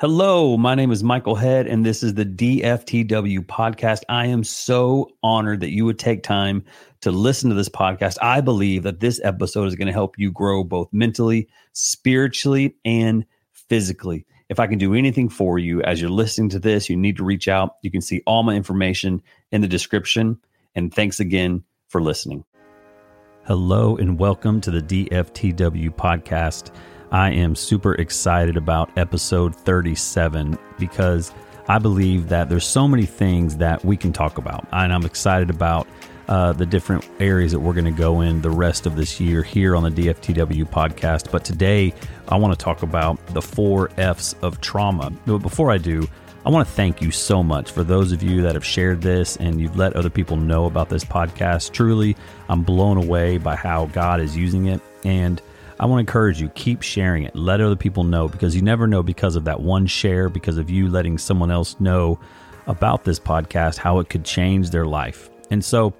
Hello, my name is Michael Head, and this is the DFTW podcast. I am so honored that you would take time to listen to this podcast. I believe that this episode is going to help you grow both mentally, spiritually, and physically. If I can do anything for you as you're listening to this, you need to reach out. You can see all my information in the description. And thanks again for listening. Hello, and welcome to the DFTW podcast. I am super excited about episode 37 because I believe that there's so many things that we can talk about. And I'm excited about uh, the different areas that we're going to go in the rest of this year here on the DFTW podcast. But today, I want to talk about the four F's of trauma. But before I do, I want to thank you so much for those of you that have shared this and you've let other people know about this podcast. Truly, I'm blown away by how God is using it. And I want to encourage you, keep sharing it. Let other people know because you never know because of that one share, because of you letting someone else know about this podcast, how it could change their life. And so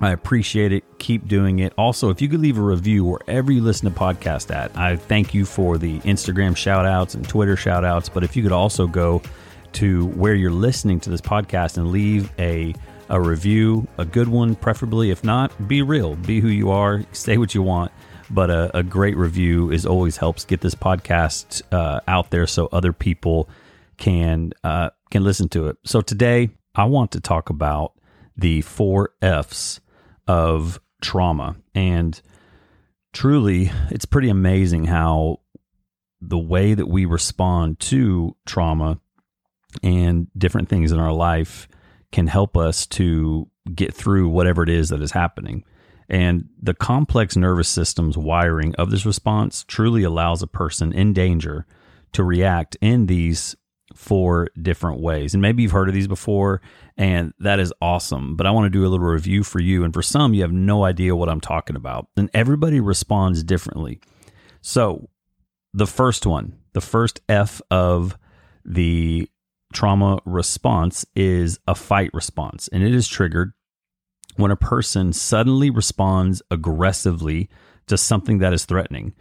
I appreciate it. Keep doing it. Also, if you could leave a review wherever you listen to podcast at, I thank you for the Instagram shout outs and Twitter shout outs. But if you could also go to where you're listening to this podcast and leave a a review, a good one, preferably. If not, be real, be who you are, say what you want but a, a great review is always helps get this podcast uh, out there so other people can uh, can listen to it. So today I want to talk about the four F's of trauma, and truly, it's pretty amazing how the way that we respond to trauma and different things in our life can help us to get through whatever it is that is happening. And the complex nervous system's wiring of this response truly allows a person in danger to react in these four different ways. And maybe you've heard of these before, and that is awesome. But I want to do a little review for you. And for some, you have no idea what I'm talking about. And everybody responds differently. So, the first one, the first F of the trauma response is a fight response, and it is triggered when a person suddenly responds aggressively to something that is threatening.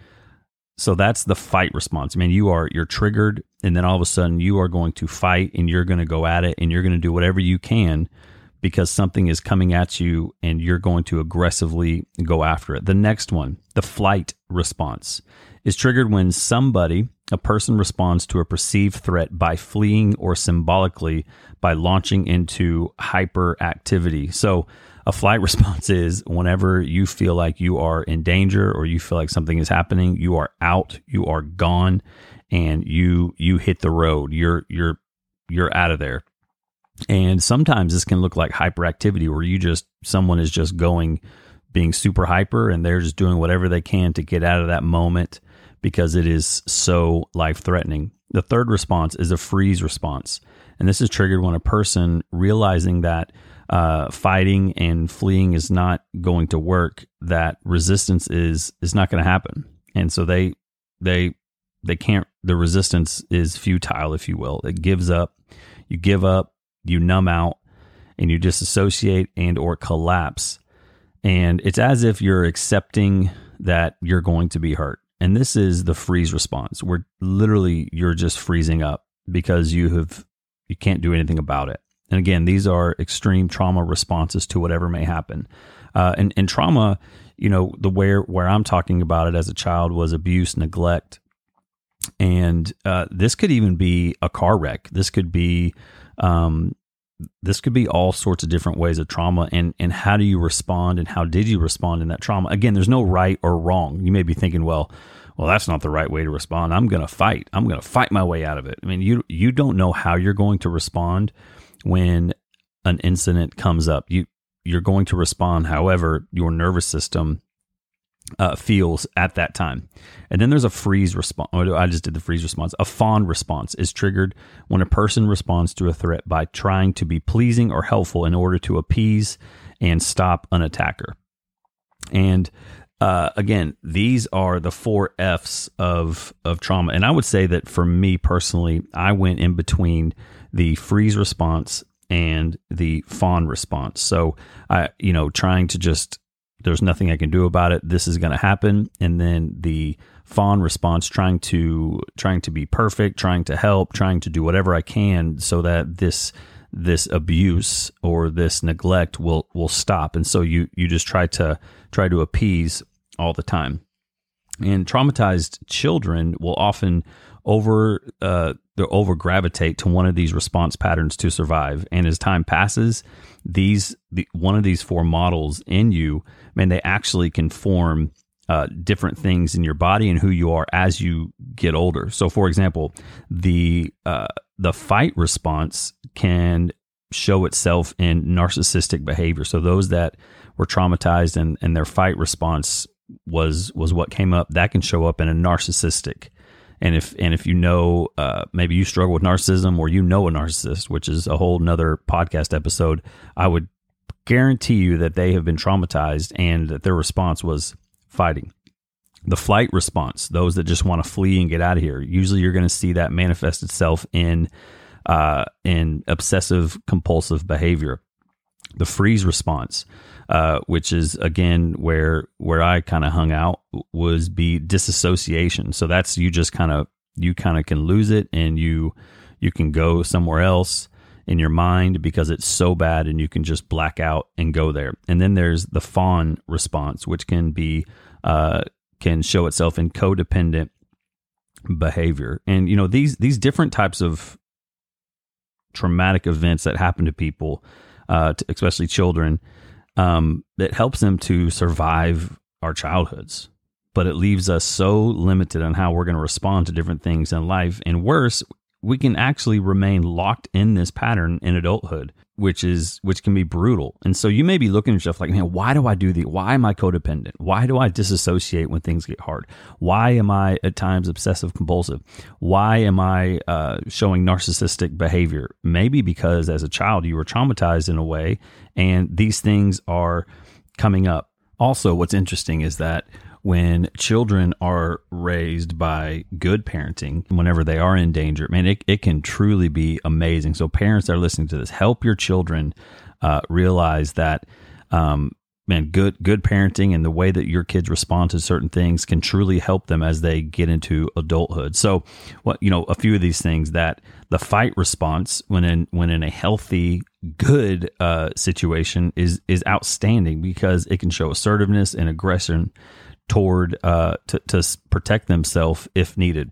So that's the fight response. I mean, you are you're triggered and then all of a sudden you are going to fight and you're going to go at it and you're going to do whatever you can because something is coming at you and you're going to aggressively go after it. The next one, the flight response, is triggered when somebody, a person responds to a perceived threat by fleeing or symbolically by launching into hyperactivity. So a flight response is whenever you feel like you are in danger or you feel like something is happening, you are out, you are gone, and you you hit the road. You're you're you're out of there. And sometimes this can look like hyperactivity where you just someone is just going being super hyper and they're just doing whatever they can to get out of that moment because it is so life threatening. The third response is a freeze response. And this is triggered when a person realizing that uh, fighting and fleeing is not going to work, that resistance is is not going to happen, and so they they they can't. The resistance is futile, if you will. It gives up. You give up. You numb out, and you disassociate and or collapse. And it's as if you're accepting that you're going to be hurt. And this is the freeze response, where literally you're just freezing up because you have you can't do anything about it. And again, these are extreme trauma responses to whatever may happen. Uh, and, and trauma, you know, the where where I'm talking about it as a child was abuse, neglect, and uh, this could even be a car wreck. This could be um, this could be all sorts of different ways of trauma. And and how do you respond and how did you respond in that trauma? Again there's no right or wrong. You may be thinking well well that's not the right way to respond. I'm going to fight. I'm going to fight my way out of it. I mean you you don't know how you're going to respond when an incident comes up. You you're going to respond however your nervous system uh, feels at that time. And then there's a freeze response. I just did the freeze response. A fawn response is triggered when a person responds to a threat by trying to be pleasing or helpful in order to appease and stop an attacker. And uh, again, these are the four F's of of trauma. And I would say that for me personally, I went in between the freeze response and the fawn response. So I, you know, trying to just there's nothing I can do about it. This is going to happen. And then the fawn response, trying to trying to be perfect, trying to help, trying to do whatever I can so that this this abuse or this neglect will will stop. And so you you just try to try to appease all the time. And traumatized children will often over uh, they over gravitate to one of these response patterns to survive. And as time passes, these the, one of these four models in you, man, they actually can form uh, different things in your body and who you are as you get older. So, for example, the uh, the fight response can show itself in narcissistic behavior. So, those that were traumatized and, and their fight response was was what came up, that can show up in a narcissistic and if and if you know uh, maybe you struggle with narcissism or you know a narcissist which is a whole nother podcast episode i would guarantee you that they have been traumatized and that their response was fighting. The flight response those that just want to flee and get out of here usually you're going to see that manifest itself in uh, in obsessive compulsive behavior the freeze response uh, which is again where where I kind of hung out was be disassociation. So that's you just kind of you kind of can lose it and you you can go somewhere else in your mind because it's so bad and you can just black out and go there. And then there's the fawn response, which can be uh, can show itself in codependent behavior. And you know these these different types of traumatic events that happen to people, uh, to, especially children, um, it helps them to survive our childhoods, but it leaves us so limited on how we're going to respond to different things in life. And worse, we can actually remain locked in this pattern in adulthood which is which can be brutal. And so you may be looking at yourself like, man, why do I do the? Why am I codependent? Why do I disassociate when things get hard? Why am I at times obsessive compulsive? Why am I uh, showing narcissistic behavior? Maybe because as a child you were traumatized in a way, and these things are coming up. Also, what's interesting is that when children are raised by good parenting, whenever they are in danger, man, it, it can truly be amazing. So, parents that are listening to this, help your children uh, realize that, um, man, good good parenting and the way that your kids respond to certain things can truly help them as they get into adulthood. So, what you know, a few of these things that the fight response when in when in a healthy, good uh, situation is is outstanding because it can show assertiveness and aggression toward uh, to, to protect themselves if needed.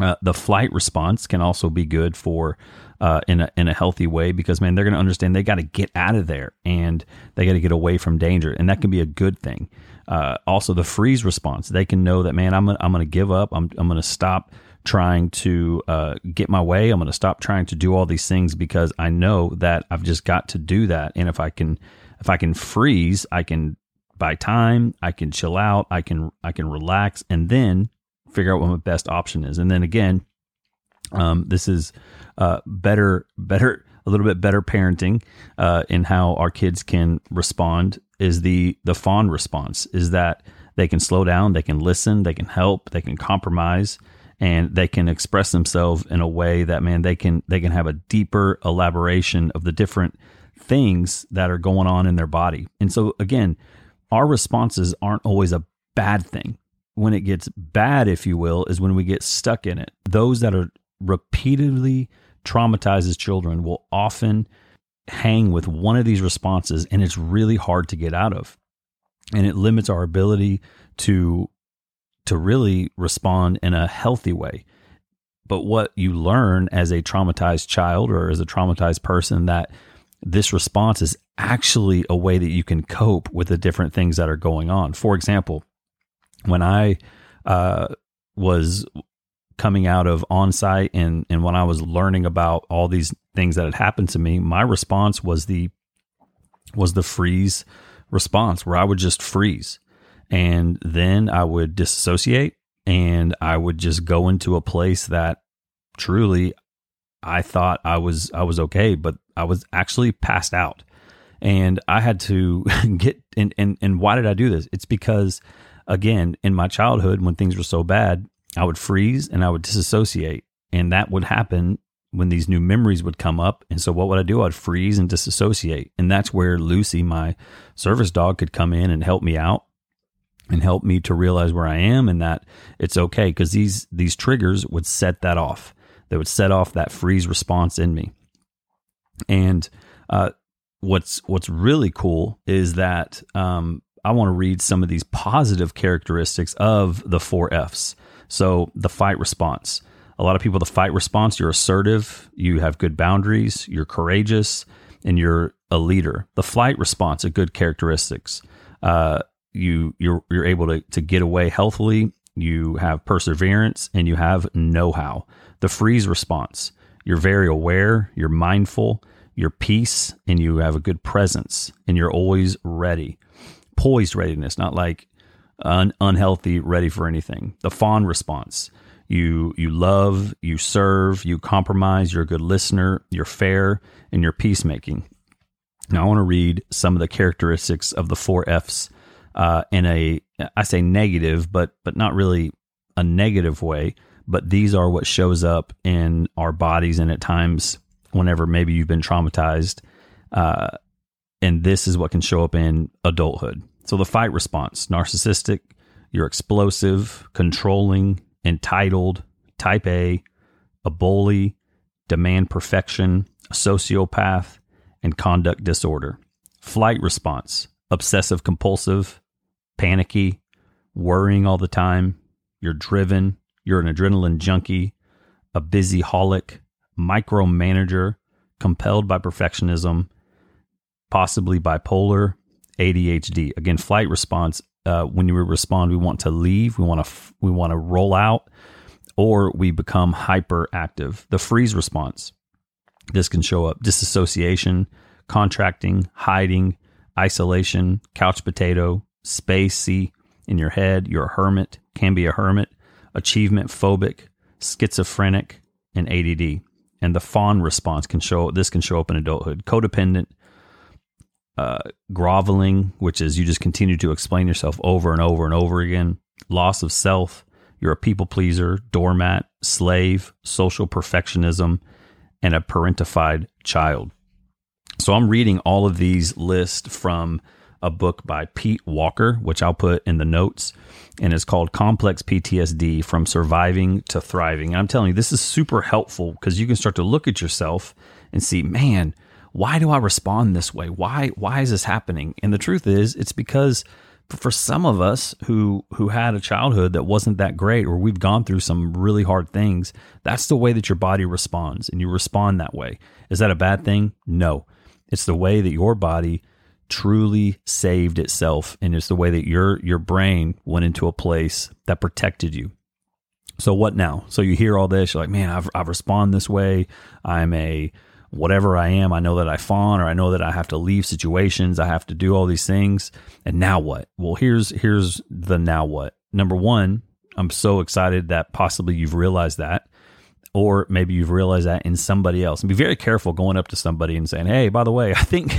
Uh, the flight response can also be good for uh, in a in a healthy way because man, they're going to understand they got to get out of there and they got to get away from danger, and that can be a good thing. Uh, also, the freeze response, they can know that man, I'm gonna, I'm going to give up. I'm I'm going to stop trying to uh, get my way. I'm going to stop trying to do all these things because I know that I've just got to do that. And if I can if I can freeze, I can buy time, I can chill out, I can I can relax and then figure out what my best option is. And then again, um, this is uh, better better a little bit better parenting uh, in how our kids can respond is the the fawn response is that they can slow down, they can listen, they can help, they can compromise and they can express themselves in a way that man they can they can have a deeper elaboration of the different things that are going on in their body. And so again, our responses aren't always a bad thing. When it gets bad, if you will, is when we get stuck in it. Those that are repeatedly traumatized as children will often hang with one of these responses, and it's really hard to get out of. And it limits our ability to to really respond in a healthy way. But what you learn as a traumatized child or as a traumatized person that this response is actually a way that you can cope with the different things that are going on. For example, when I uh, was coming out of Onsite and and when I was learning about all these things that had happened to me, my response was the was the freeze response where I would just freeze. And then I would disassociate and I would just go into a place that truly I thought I was I was okay, but I was actually passed out. And I had to get and, and and why did I do this? It's because again, in my childhood when things were so bad, I would freeze and I would disassociate. And that would happen when these new memories would come up. And so what would I do? I'd freeze and disassociate. And that's where Lucy, my service dog, could come in and help me out and help me to realize where I am and that it's okay because these these triggers would set that off. They would set off that freeze response in me. And uh, what's what's really cool is that um, I want to read some of these positive characteristics of the four Fs. So the fight response. A lot of people, the fight response, you're assertive, you have good boundaries, you're courageous, and you're a leader. The flight response, a good characteristics. Uh, you you're you're able to to get away healthily. You have perseverance and you have know-how. The freeze response, you're very aware, you're mindful, you're peace, and you have a good presence, and you're always ready. Poised readiness, not like un- unhealthy, ready for anything. The fawn response, you you love, you serve, you compromise, you're a good listener, you're fair, and you're peacemaking. Now I want to read some of the characteristics of the four F's uh, in a I say negative, but but not really a negative way. But these are what shows up in our bodies, and at times, whenever maybe you've been traumatized, uh, and this is what can show up in adulthood. So the fight response: narcissistic, you're explosive, controlling, entitled, type A, a bully, demand perfection, a sociopath, and conduct disorder. Flight response: obsessive compulsive, panicky, worrying all the time. You're driven. You're an adrenaline junkie, a busy holic, micromanager, compelled by perfectionism, possibly bipolar, ADHD. Again, flight response. Uh, when you respond, we want to leave. We want to we want to roll out, or we become hyperactive. The freeze response. This can show up disassociation, contracting, hiding, isolation, couch potato, spacey in your head. You're a hermit, can be a hermit, achievement phobic, schizophrenic, and ADD. And the fawn response can show this can show up in adulthood. Codependent, uh, groveling, which is you just continue to explain yourself over and over and over again. Loss of self. You're a people pleaser, doormat, slave, social perfectionism, and a parentified child. So I'm reading all of these lists from a book by Pete Walker, which I'll put in the notes, and it's called Complex PTSD From Surviving to Thriving. And I'm telling you, this is super helpful because you can start to look at yourself and see, man, why do I respond this way? Why why is this happening? And the truth is, it's because for some of us who who had a childhood that wasn't that great or we've gone through some really hard things, that's the way that your body responds and you respond that way. Is that a bad thing? No. It's the way that your body truly saved itself and it's the way that your your brain went into a place that protected you. So what now? So you hear all this you're like man i've, I've responded this way. I'm a whatever i am. I know that i fawn or i know that i have to leave situations. I have to do all these things. And now what? Well here's here's the now what. Number one i'm so excited that possibly you've realized that or maybe you've realized that in somebody else. And be very careful going up to somebody and saying hey by the way i think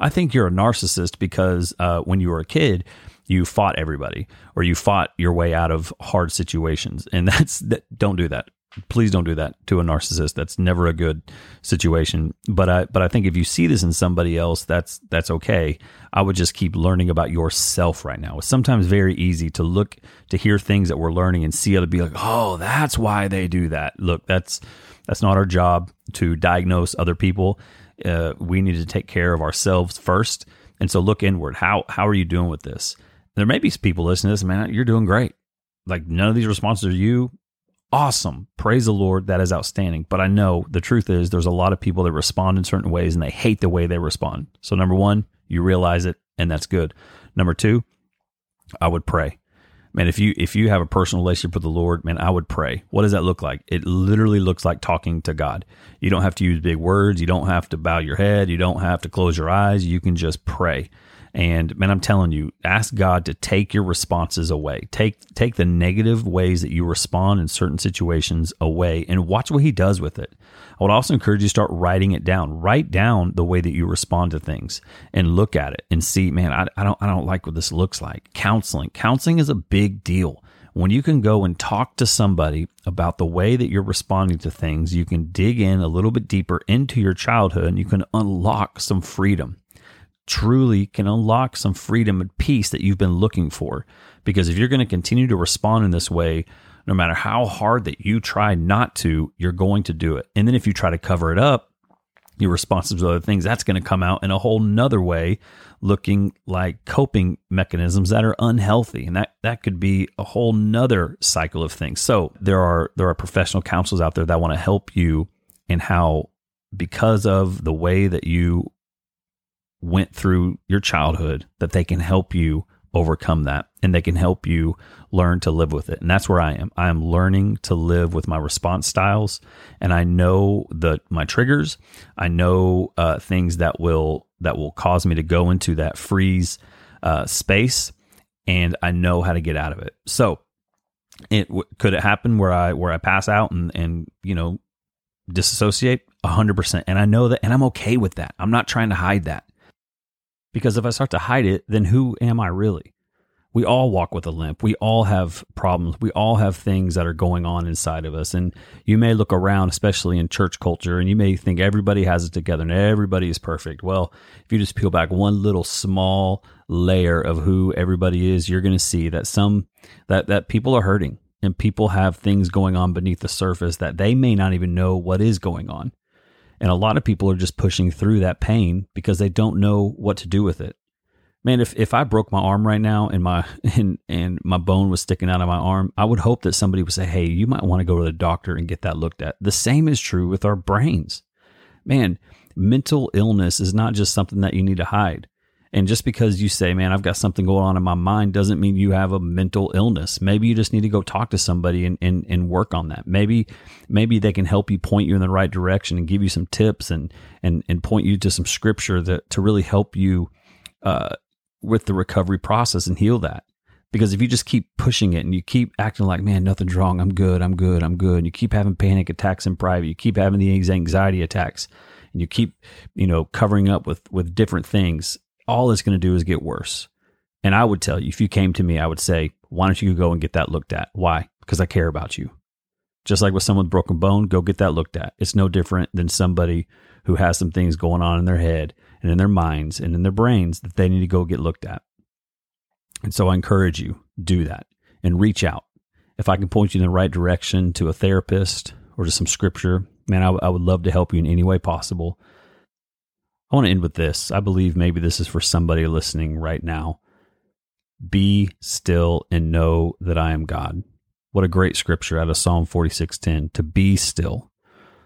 i think you're a narcissist because uh, when you were a kid you fought everybody or you fought your way out of hard situations. And that's that don't do that please don't do that to a narcissist. That's never a good situation. But I but I think if you see this in somebody else, that's that's okay. I would just keep learning about yourself right now. It's sometimes very easy to look to hear things that we're learning and see other be like, oh, that's why they do that. Look, that's that's not our job to diagnose other people. Uh, we need to take care of ourselves first. And so look inward. How how are you doing with this? There may be people listening to this, man. You're doing great. Like none of these responses are you awesome. Praise the Lord. That is outstanding. But I know the truth is there's a lot of people that respond in certain ways and they hate the way they respond. So, number one, you realize it and that's good. Number two, I would pray. Man, if you if you have a personal relationship with the Lord, man, I would pray. What does that look like? It literally looks like talking to God. You don't have to use big words. You don't have to bow your head. You don't have to close your eyes. You can just pray. And man, I'm telling you, ask God to take your responses away. Take take the negative ways that you respond in certain situations away and watch what he does with it. I would also encourage you to start writing it down. Write down the way that you respond to things and look at it and see, man, I, I don't I don't like what this looks like. Counseling. Counseling is a big deal. When you can go and talk to somebody about the way that you're responding to things, you can dig in a little bit deeper into your childhood and you can unlock some freedom. Truly can unlock some freedom and peace that you've been looking for. Because if you're going to continue to respond in this way, no matter how hard that you try not to, you're going to do it. And then if you try to cover it up, your responses to other things, that's going to come out in a whole nother way, looking like coping mechanisms that are unhealthy. And that, that could be a whole nother cycle of things. So there are there are professional counselors out there that want to help you in how because of the way that you went through your childhood, that they can help you overcome that and they can help you learn to live with it. And that's where I am. I am learning to live with my response styles and I know the my triggers. I know uh, things that will that will cause me to go into that freeze uh, space and I know how to get out of it. So, it could it happen where I where I pass out and and you know disassociate 100% and I know that and I'm okay with that. I'm not trying to hide that. Because if I start to hide it, then who am I really? We all walk with a limp. We all have problems. We all have things that are going on inside of us. And you may look around, especially in church culture, and you may think everybody has it together and everybody is perfect. Well, if you just peel back one little small layer of who everybody is, you're going to see that some that that people are hurting and people have things going on beneath the surface that they may not even know what is going on. And a lot of people are just pushing through that pain because they don't know what to do with it. Man, if, if I broke my arm right now and my and, and my bone was sticking out of my arm, I would hope that somebody would say, Hey, you might want to go to the doctor and get that looked at. The same is true with our brains. Man, mental illness is not just something that you need to hide. And just because you say, man, I've got something going on in my mind doesn't mean you have a mental illness. Maybe you just need to go talk to somebody and, and, and work on that. Maybe, maybe they can help you point you in the right direction and give you some tips and, and, and point you to some scripture that to really help you, uh, with the recovery process and heal that. Because if you just keep pushing it and you keep acting like, man, nothing's wrong, I'm good, I'm good, I'm good, and you keep having panic attacks in private, you keep having these anxiety attacks, and you keep, you know, covering up with with different things, all it's going to do is get worse. And I would tell you, if you came to me, I would say, why don't you go and get that looked at? Why? Because I care about you. Just like with someone with broken bone, go get that looked at. It's no different than somebody who has some things going on in their head and in their minds and in their brains that they need to go get looked at. And so I encourage you, do that and reach out. If I can point you in the right direction to a therapist or to some scripture, man, I, w- I would love to help you in any way possible. I want to end with this. I believe maybe this is for somebody listening right now. Be still and know that I am God. What a great scripture out of Psalm 46:10 to be still.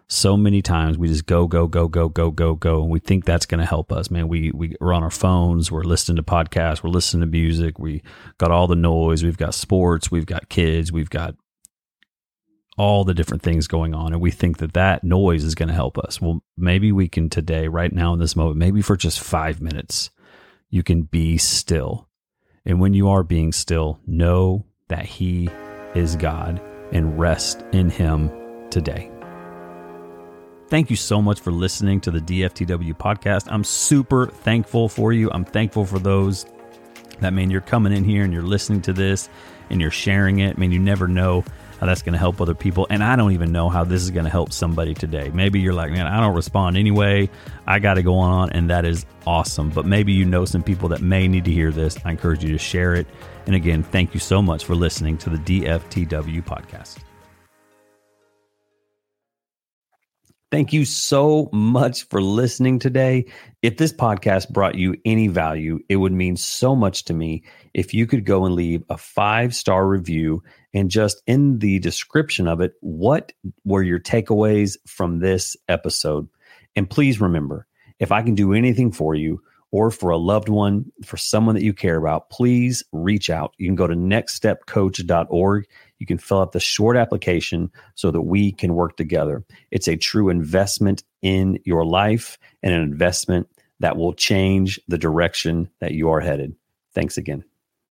So many times we just go go go go go go go and we think that's going to help us. Man, we we are on our phones, we're listening to podcasts, we're listening to music, we got all the noise, we've got sports, we've got kids, we've got all the different things going on and we think that that noise is going to help us well maybe we can today right now in this moment maybe for just 5 minutes you can be still and when you are being still know that he is God and rest in him today Thank you so much for listening to the DFTW podcast. I'm super thankful for you. I'm thankful for those that mean you're coming in here and you're listening to this and you're sharing it. I mean, you never know how that's going to help other people. And I don't even know how this is going to help somebody today. Maybe you're like, man, I don't respond anyway. I got to go on, and that is awesome. But maybe you know some people that may need to hear this. I encourage you to share it. And again, thank you so much for listening to the DFTW podcast. Thank you so much for listening today. If this podcast brought you any value, it would mean so much to me if you could go and leave a five star review and just in the description of it, what were your takeaways from this episode? And please remember, if I can do anything for you or for a loved one, for someone that you care about, please reach out. You can go to nextstepcoach.org you can fill out the short application so that we can work together. It's a true investment in your life and an investment that will change the direction that you are headed. Thanks again.